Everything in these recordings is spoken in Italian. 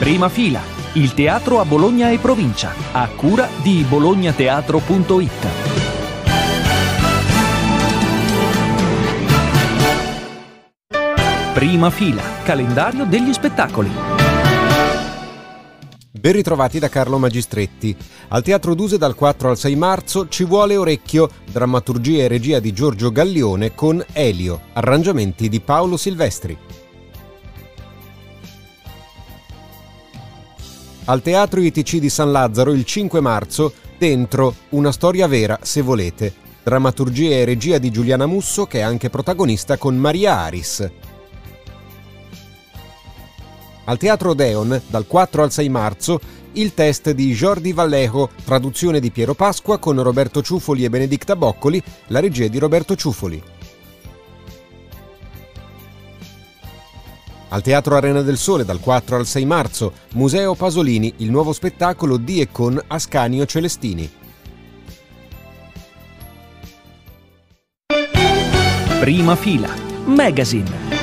Prima fila, il teatro a Bologna e provincia, a cura di bolognateatro.it. Prima fila, calendario degli spettacoli. Ben ritrovati da Carlo Magistretti. Al Teatro Duse dal 4 al 6 marzo ci vuole orecchio, drammaturgia e regia di Giorgio Gallione con Elio, arrangiamenti di Paolo Silvestri. Al Teatro ITC di San Lazzaro il 5 marzo, dentro Una storia vera se volete, drammaturgia e regia di Giuliana Musso che è anche protagonista con Maria Aris. Al Teatro Odeon, dal 4 al 6 marzo, il test di Jordi Vallejo, traduzione di Piero Pasqua con Roberto Ciuffoli e Benedicta Boccoli, la regia di Roberto Ciuffoli. Al Teatro Arena del Sole dal 4 al 6 marzo, Museo Pasolini, il nuovo spettacolo di e con Ascanio Celestini. Prima fila, Magazine.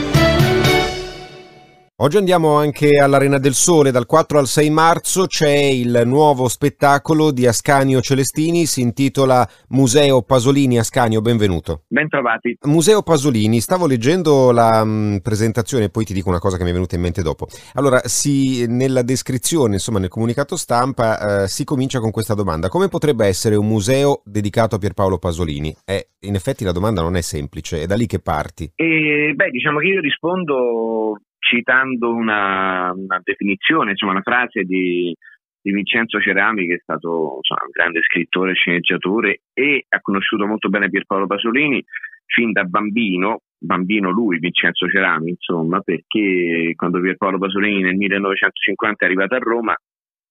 Oggi andiamo anche all'Arena del Sole, dal 4 al 6 marzo c'è il nuovo spettacolo di Ascanio Celestini, si intitola Museo Pasolini. Ascanio, benvenuto. Bentrovati. Museo Pasolini, stavo leggendo la mh, mm, presentazione, poi ti dico una cosa che mi è venuta in mente dopo. Allora, si, nella descrizione, insomma nel comunicato stampa, eh, si comincia con questa domanda. Come potrebbe essere un museo dedicato a Pierpaolo Pasolini? Eh, in effetti la domanda non è semplice, è da lì che parti. E, beh, diciamo che io rispondo citando una, una definizione, insomma una frase di, di Vincenzo Cerami che è stato insomma, un grande scrittore sceneggiatore e ha conosciuto molto bene Pierpaolo Pasolini fin da bambino, bambino lui Vincenzo Cerami insomma perché quando Pierpaolo Pasolini nel 1950 è arrivato a Roma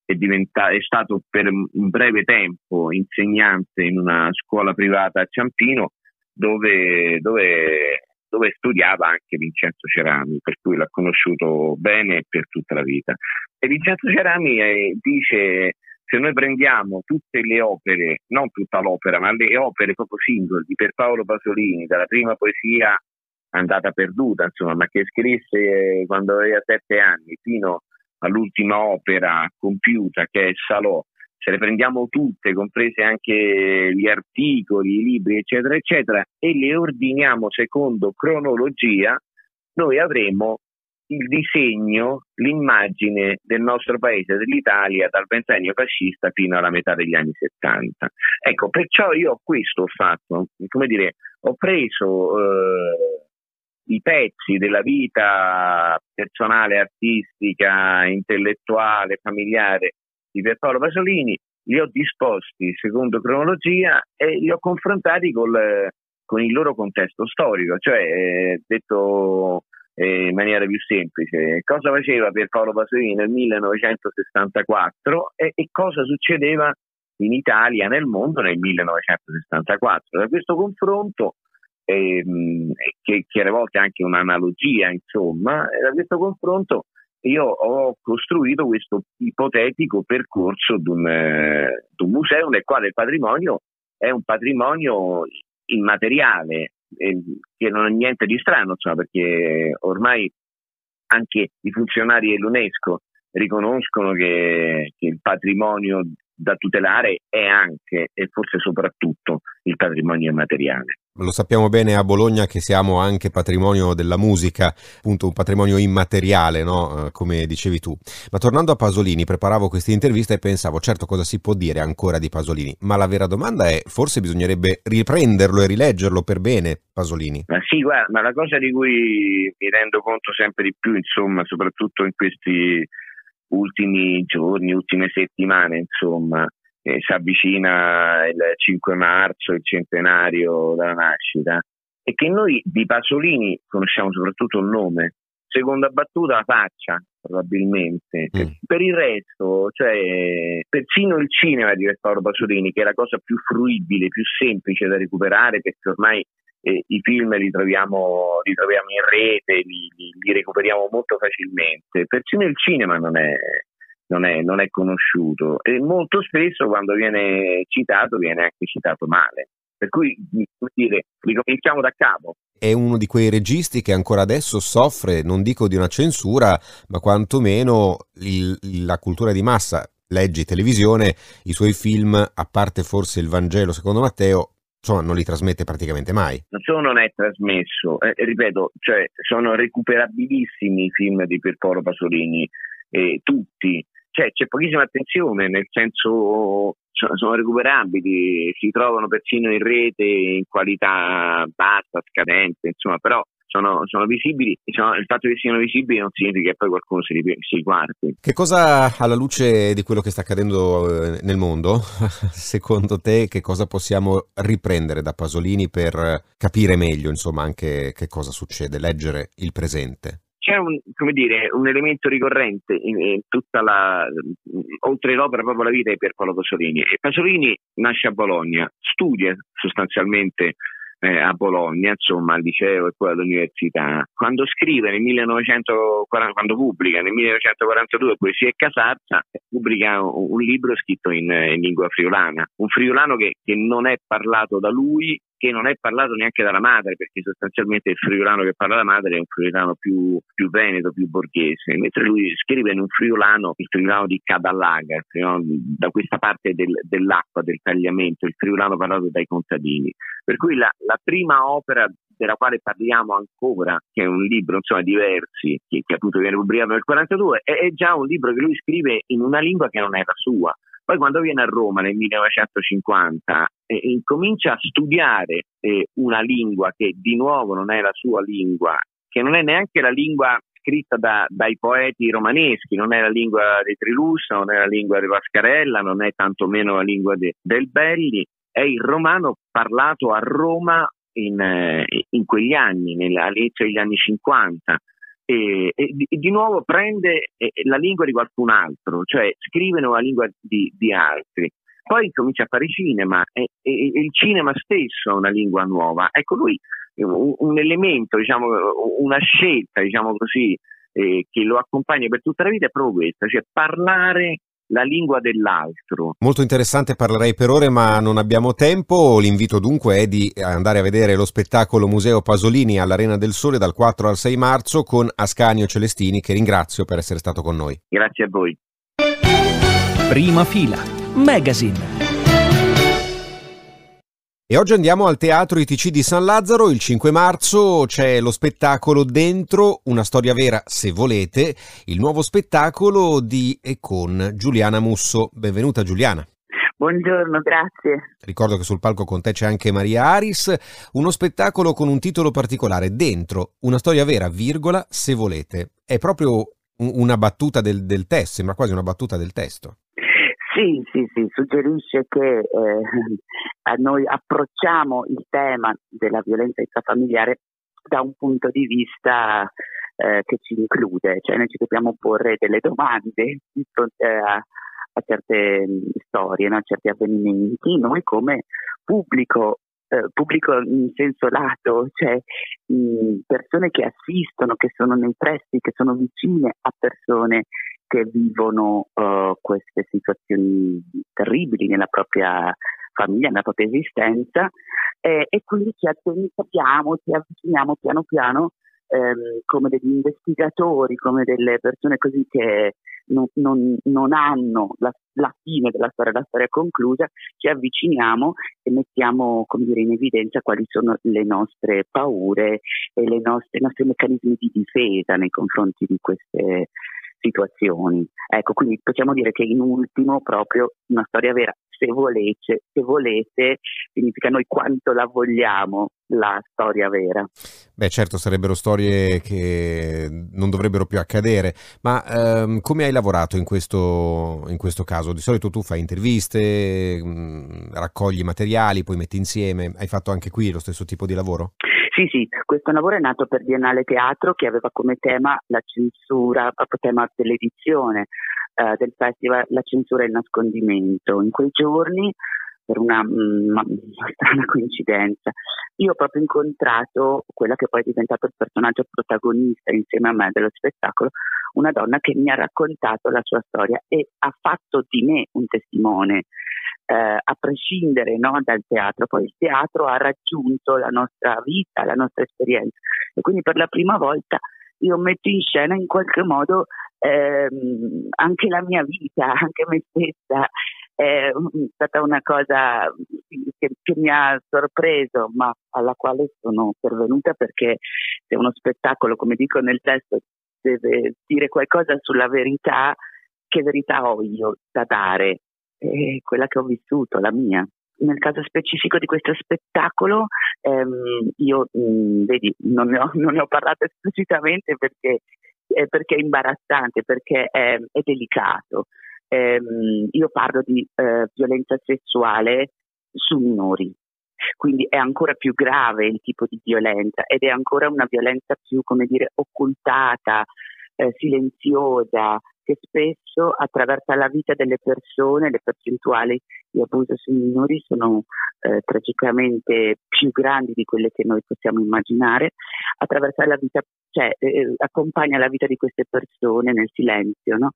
è, è stato per un breve tempo insegnante in una scuola privata a Ciampino dove, dove dove studiava anche Vincenzo Cerami, per cui l'ha conosciuto bene per tutta la vita. E Vincenzo Cerami eh, dice se noi prendiamo tutte le opere, non tutta l'opera, ma le opere proprio singole di Pierpaolo Pasolini, dalla prima poesia andata perduta, insomma, ma che scrisse eh, quando aveva sette anni, fino all'ultima opera compiuta che è Salò, ce le prendiamo tutte, comprese anche gli articoli, i libri, eccetera, eccetera, e le ordiniamo secondo cronologia, noi avremo il disegno, l'immagine del nostro paese, dell'Italia, dal ventennio fascista fino alla metà degli anni 70. Ecco, perciò io questo ho fatto, come dire, ho preso eh, i pezzi della vita personale, artistica, intellettuale, familiare di Pierpaolo Pasolini, li ho disposti secondo cronologia e li ho confrontati col, con il loro contesto storico, cioè eh, detto eh, in maniera più semplice, cosa faceva Pierpaolo Pasolini nel 1964 e, e cosa succedeva in Italia, nel mondo nel 1964. Da questo confronto, ehm, che, che alle volte anche un'analogia, insomma, da questo confronto io ho costruito questo ipotetico percorso di un, eh, museo nel quale il patrimonio è un patrimonio immateriale, eh, che non ha niente di strano, insomma, perché ormai anche i funzionari dell'UNESCO riconoscono che, che il patrimonio da tutelare è anche e forse soprattutto il patrimonio immateriale. Lo sappiamo bene a Bologna che siamo anche patrimonio della musica, appunto un patrimonio immateriale, no? Eh, come dicevi tu. Ma tornando a Pasolini, preparavo questa intervista e pensavo, certo cosa si può dire ancora di Pasolini, ma la vera domanda è, forse bisognerebbe riprenderlo e rileggerlo per bene, Pasolini. Ma sì, guarda, ma la cosa di cui mi rendo conto sempre di più, insomma, soprattutto in questi ultimi giorni, ultime settimane, insomma, eh, si avvicina il 5 marzo, il centenario della nascita, e che noi di Pasolini conosciamo soprattutto il nome, seconda battuta la faccia, probabilmente. Mm. Per il resto, cioè, persino il cinema di Paolo Pasolini, che è la cosa più fruibile, più semplice da recuperare, perché ormai eh, i film li troviamo, li troviamo, in rete, li, li, li, recuperiamo molto facilmente. Persino il cinema non è, non, è, non è, conosciuto e molto spesso quando viene citato viene anche citato male. Per cui, come dire, ricominciamo da capo. È uno di quei registi che ancora adesso soffre, non dico di una censura, ma quantomeno il, la cultura di massa. Leggi televisione, i suoi film, a parte forse il Vangelo secondo Matteo, insomma non li trasmette praticamente mai. Non solo non è trasmesso, eh, ripeto, cioè, sono recuperabilissimi i film di Pierpaolo Pasolini, eh, tutti, cioè, c'è pochissima attenzione, nel senso sono recuperabili, si trovano persino in rete in qualità bassa, scadente, insomma, però sono, sono visibili, diciamo, il fatto che siano visibili non significa che poi qualcuno si, si guardi. Che cosa, alla luce di quello che sta accadendo eh, nel mondo, secondo te che cosa possiamo riprendere da Pasolini per capire meglio, insomma, anche che cosa succede, leggere il presente? C'è un, dire, un, elemento ricorrente in, in, tutta la, oltre l'opera proprio la vita di Pierpaolo Pasolini. E Pasolini nasce a Bologna, studia sostanzialmente eh, a Bologna, insomma al liceo e poi all'università. Quando scrive nel 1940, quando pubblica nel 1942 Poesia e Casazza, pubblica un, un libro scritto in, in, lingua friulana, un friulano che, che non è parlato da lui che non è parlato neanche dalla madre, perché sostanzialmente il friulano che parla la madre è un friulano più, più veneto, più borghese, mentre lui scrive in un friulano, il friulano di Cadallaga, da questa parte del, dell'acqua, del tagliamento, il friulano parlato dai contadini. Per cui la, la prima opera della quale parliamo ancora, che è un libro, insomma, diversi, che, che appunto viene pubblicato nel 1942, è, è già un libro che lui scrive in una lingua che non è la sua. Poi quando viene a Roma nel 1950 eh, incomincia a studiare eh, una lingua che di nuovo non è la sua lingua, che non è neanche la lingua scritta da, dai poeti romaneschi, non è la lingua di Trilussa, non è la lingua di Vascarella, non è tantomeno la lingua de, del Belli, è il romano parlato a Roma in, eh, in quegli anni, all'inizio degli anni 50 e, e, di, di, nuovo prende la lingua di qualcun altro, cioè scrive una lingua di, di altri. Poi comincia a fare cinema e, e, il cinema stesso ha una lingua nuova. Ecco lui un, un elemento, diciamo, una scelta, diciamo così, eh, che lo accompagna per tutta la vita è proprio questa, cioè parlare la lingua dell'altro. Molto interessante, parlerei per ore, ma non abbiamo tempo. L'invito dunque è di andare a vedere lo spettacolo Museo Pasolini all'Arena del Sole dal 4 al 6 marzo con Ascanio Celestini, che ringrazio per essere stato con noi. Grazie a voi. Prima fila, Magazine. E oggi andiamo al Teatro ITC di San Lazzaro, il 5 marzo c'è lo spettacolo Dentro, una storia vera se volete, il nuovo spettacolo di e con Giuliana Musso. Benvenuta Giuliana. Buongiorno, grazie. Ricordo che sul palco con te c'è anche Maria Aris, uno spettacolo con un titolo particolare, Dentro, una storia vera, virgola, se volete. È proprio una battuta del, del testo, sembra quasi una battuta del testo. Sì, sì, sì, suggerisce che eh, noi approcciamo il tema della violenza intrafamiliare da un punto di vista eh, che ci include, cioè noi ci dobbiamo porre delle domande di fronte a, a certe mm, storie, no? a certi avvenimenti, noi come pubblico eh, pubblico in senso lato, cioè mh, mm, persone che assistono, che sono nei pressi, che sono vicine a persone che vivono uh, queste situazioni terribili nella propria famiglia, nella propria esistenza eh, e quindi ci attentiamo, ci avviciniamo piano piano ehm, come degli investigatori, come delle persone così che non, non, non hanno la, la, fine della storia, la storia conclusa, ci avviciniamo e mettiamo dire, in evidenza quali sono le nostre paure e nostre, i nostri meccanismi di difesa nei confronti di queste situazioni. Ecco, quindi possiamo dire che in ultimo proprio una storia vera, se volete, se volete significa noi quanto la vogliamo la storia vera. Beh, certo, sarebbero storie che non dovrebbero più accadere, ma ehm, come hai lavorato in questo, in questo, caso? Di solito tu fai interviste, mh, mm, raccogli materiali, poi metti insieme. Hai fatto anche qui lo stesso tipo di lavoro? Sì, sì, questo lavoro è nato per Biennale Teatro che aveva come tema la censura, proprio tema dell'edizione eh, del festival, la censura e il nascondimento. In quei giorni, per una, una, mm, strana coincidenza, io ho proprio incontrato quella che poi è diventato il personaggio protagonista insieme a me dello spettacolo, una donna che mi ha raccontato la sua storia e ha fatto di me un testimone eh, a prescindere no, dal teatro. Poi il teatro ha raggiunto la nostra vita, la nostra esperienza e quindi per la prima volta io metto in scena in qualche modo ehm, anche la mia vita, anche me stessa. È stata una cosa che, che, mi ha sorpreso, ma alla quale sono pervenuta perché se uno spettacolo, come dico nel testo, deve dire qualcosa sulla verità, che verità ho io da dare? È quella che ho vissuto, la mia. Nel caso specifico di questo spettacolo, ehm, io mh, mm, vedi, non ne, ho, non ne, ho, parlato esplicitamente perché, eh, perché è imbarazzante, perché è, è delicato. Eh, io parlo di eh, violenza sessuale su minori, quindi è ancora più grave il tipo di violenza ed è ancora una violenza più, come dire, occultata, eh, silenziosa, che spesso attraversa la vita delle persone, le percentuali di abuso sui minori sono eh, tragicamente più grandi di quelle che noi possiamo immaginare, attraversa la vita, cioè eh, accompagna la vita di queste persone nel silenzio, no?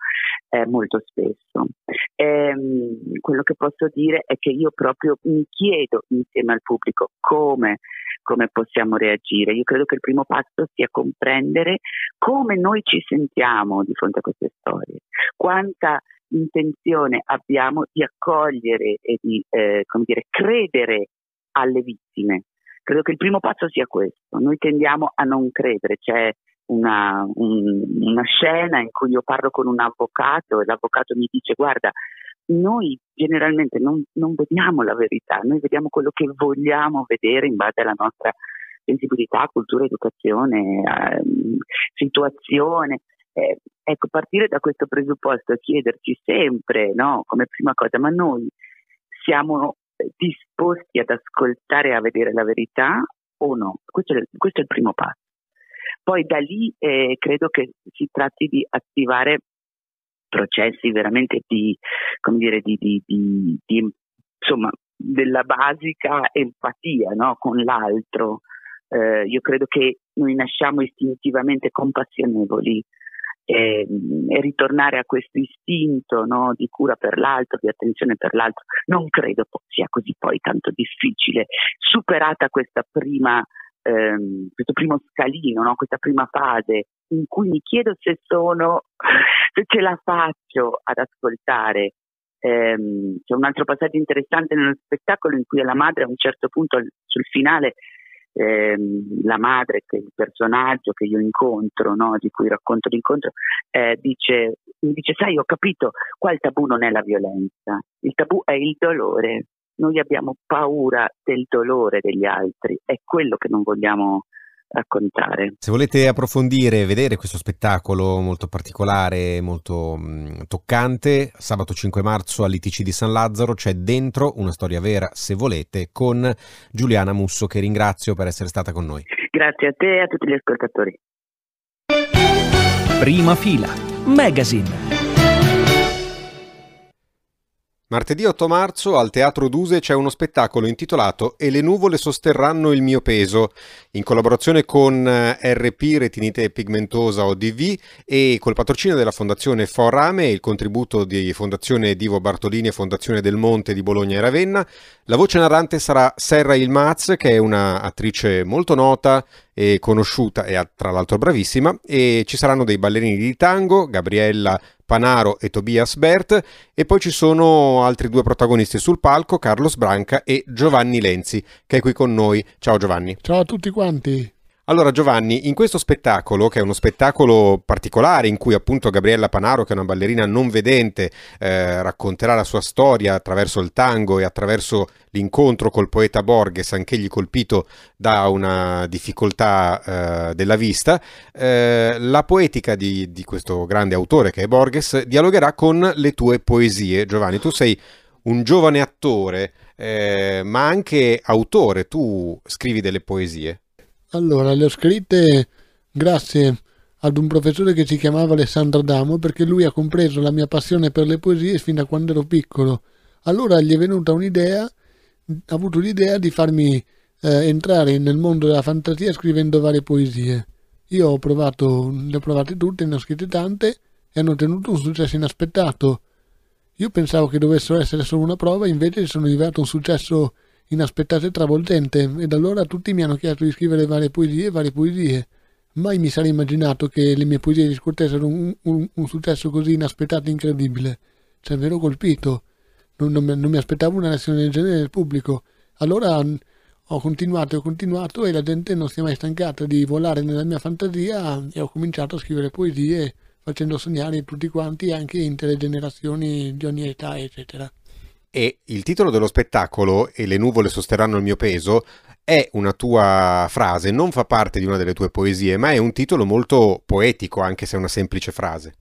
eh, molto spesso. E, ehm, quello che posso dire è che io proprio mi chiedo insieme al pubblico come come possiamo reagire. Io credo che il primo passo sia comprendere come noi ci sentiamo di fronte a queste storie, quanta intenzione abbiamo di accogliere e di eh, dire, credere alle vittime. Credo che il primo passo sia questo. Noi tendiamo a non credere. C'è una, un, una scena in cui io parlo con un avvocato e l'avvocato mi dice guarda, noi generalmente non, non, vediamo la verità, noi vediamo quello che vogliamo vedere in base alla nostra sensibilità, cultura, educazione, eh, situazione. Eh, ecco, partire da questo presupposto e chiederci sempre, no, come prima cosa, ma noi siamo disposti ad ascoltare e a vedere la verità o no? Questo è, questo è il primo passo. Poi da lì eh, credo che si tratti di attivare processi veramente di, come dire, di, di, di, di insomma, della basica empatia no? con l'altro. Eh, io credo che noi nasciamo istintivamente compassionevoli e, e ritornare a questo istinto no? di cura per l'altro, di attenzione per l'altro, non credo sia così poi tanto difficile. Superata questa prima ehm, questo primo scalino, no? questa prima fase in cui mi chiedo se sono, se ce la faccio ad ascoltare. Ehm, c'è un altro passaggio interessante nello spettacolo in cui la madre a un certo punto sul finale ehm, la madre, che è il personaggio che io incontro, no? di cui racconto l'incontro, eh, dice, mi dice, sai, ho capito, qua il tabù non è la violenza, il tabù è il dolore noi abbiamo paura del dolore degli altri, è quello che non vogliamo raccontare. Se volete approfondire e vedere questo spettacolo molto particolare, molto mh, toccante, sabato 5 marzo all'ITC di San Lazzaro c'è dentro una storia vera, se volete, con Giuliana Musso che ringrazio per essere stata con noi. Grazie a te e a tutti gli ascoltatori. Prima fila, Magazine. Martedì 8 marzo al Teatro Duse c'è uno spettacolo intitolato E le nuvole sosterranno il mio peso, in collaborazione con eh, RP Retinite Pigmentosa ODV e col patrocinio della Fondazione Forame e il contributo di Fondazione Divo Bartolini e Fondazione del Monte di Bologna e Ravenna. La voce narrante sarà Serra Ilmaz, che è un'attrice molto nota e conosciuta e tra l'altro bravissima, e ci saranno dei ballerini di tango, Gabriella Panaro e Tobias Bert e poi ci sono altri due protagonisti sul palco, Carlos Branca e Giovanni Lenzi, che è qui con noi. Ciao Giovanni. Ciao a tutti quanti. Allora Giovanni, in questo spettacolo, che è uno spettacolo particolare in cui appunto Gabriella Panaro, che è una ballerina non vedente, eh, racconterà la sua storia attraverso il tango e attraverso l'incontro col poeta Borges, anch'egli colpito da una difficoltà eh, della vista, eh, la poetica di, di questo grande autore che è Borges dialogherà con le tue poesie. Giovanni, tu sei un giovane attore, eh, ma anche autore, tu scrivi delle poesie. Allora, le ho scritte grazie ad un professore che si chiamava Alessandro Damo perché lui ha compreso la mia passione per le poesie fin da quando ero piccolo. Allora gli è venuta un'idea, ha avuto l'idea di farmi eh, entrare nel mondo della fantasia scrivendo varie poesie. Io ho provato, le ho provate tutte, ne ho scritte tante e hanno ottenuto un successo inaspettato. Io pensavo che dovessero essere solo una prova, invece sono diventato un successo inaspettato e travolgente, ed allora tutti mi hanno chiesto di scrivere varie poesie, varie poesie. Mai mi sarei immaginato che le mie poesie riscuotessero un, un, un successo così inaspettato e incredibile. Cioè, vero colpito. Non, non, non, mi aspettavo una reazione del genere del pubblico. Allora ho continuato e ho continuato e la gente non si è mai stancata di volare nella mia fantasia e ho cominciato a scrivere poesie facendo sognare tutti quanti, anche intere generazioni di ogni età, eccetera. E il titolo dello spettacolo, E le nuvole sosterranno il mio peso, è una tua frase, non fa parte di una delle tue poesie, ma è un titolo molto poetico, anche se è una semplice frase.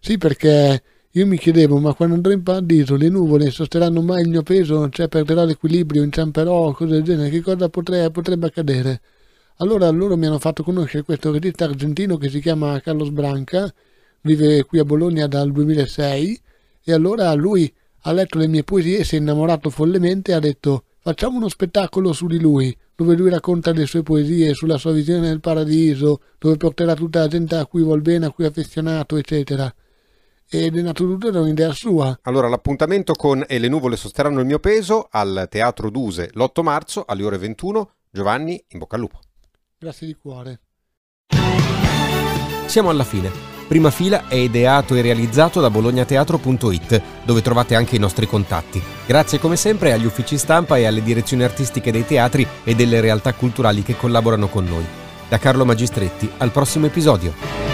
Sì, perché io mi chiedevo, ma quando andrò in paradiso le nuvole sosterranno mai il mio peso? Cioè perderò l'equilibrio, inciamperò, cose del genere, che cosa potrei, potrebbe accadere? Allora loro mi hanno fatto conoscere questo regista argentino che si chiama Carlos Branca, vive qui a Bologna dal 2006, e allora lui ha letto le mie poesie, si è innamorato follemente e ha detto facciamo uno spettacolo su di lui, dove lui racconta le sue poesie sulla sua visione del paradiso, dove porterà tutta la gente a cui vuol bene, a cui è affezionato, eccetera ed è nato tutto da un'idea sua. Allora, l'appuntamento con E le nuvole sosterranno il mio peso al Teatro Duse l'8 marzo alle ore 21. Giovanni, in bocca al lupo. Grazie di cuore. Siamo alla fine. Prima fila è ideato e realizzato da bolognateatro.it, dove trovate anche i nostri contatti. Grazie come sempre agli uffici stampa e alle direzioni artistiche dei teatri e delle realtà culturali che collaborano con noi. Da Carlo Magistretti, al prossimo episodio.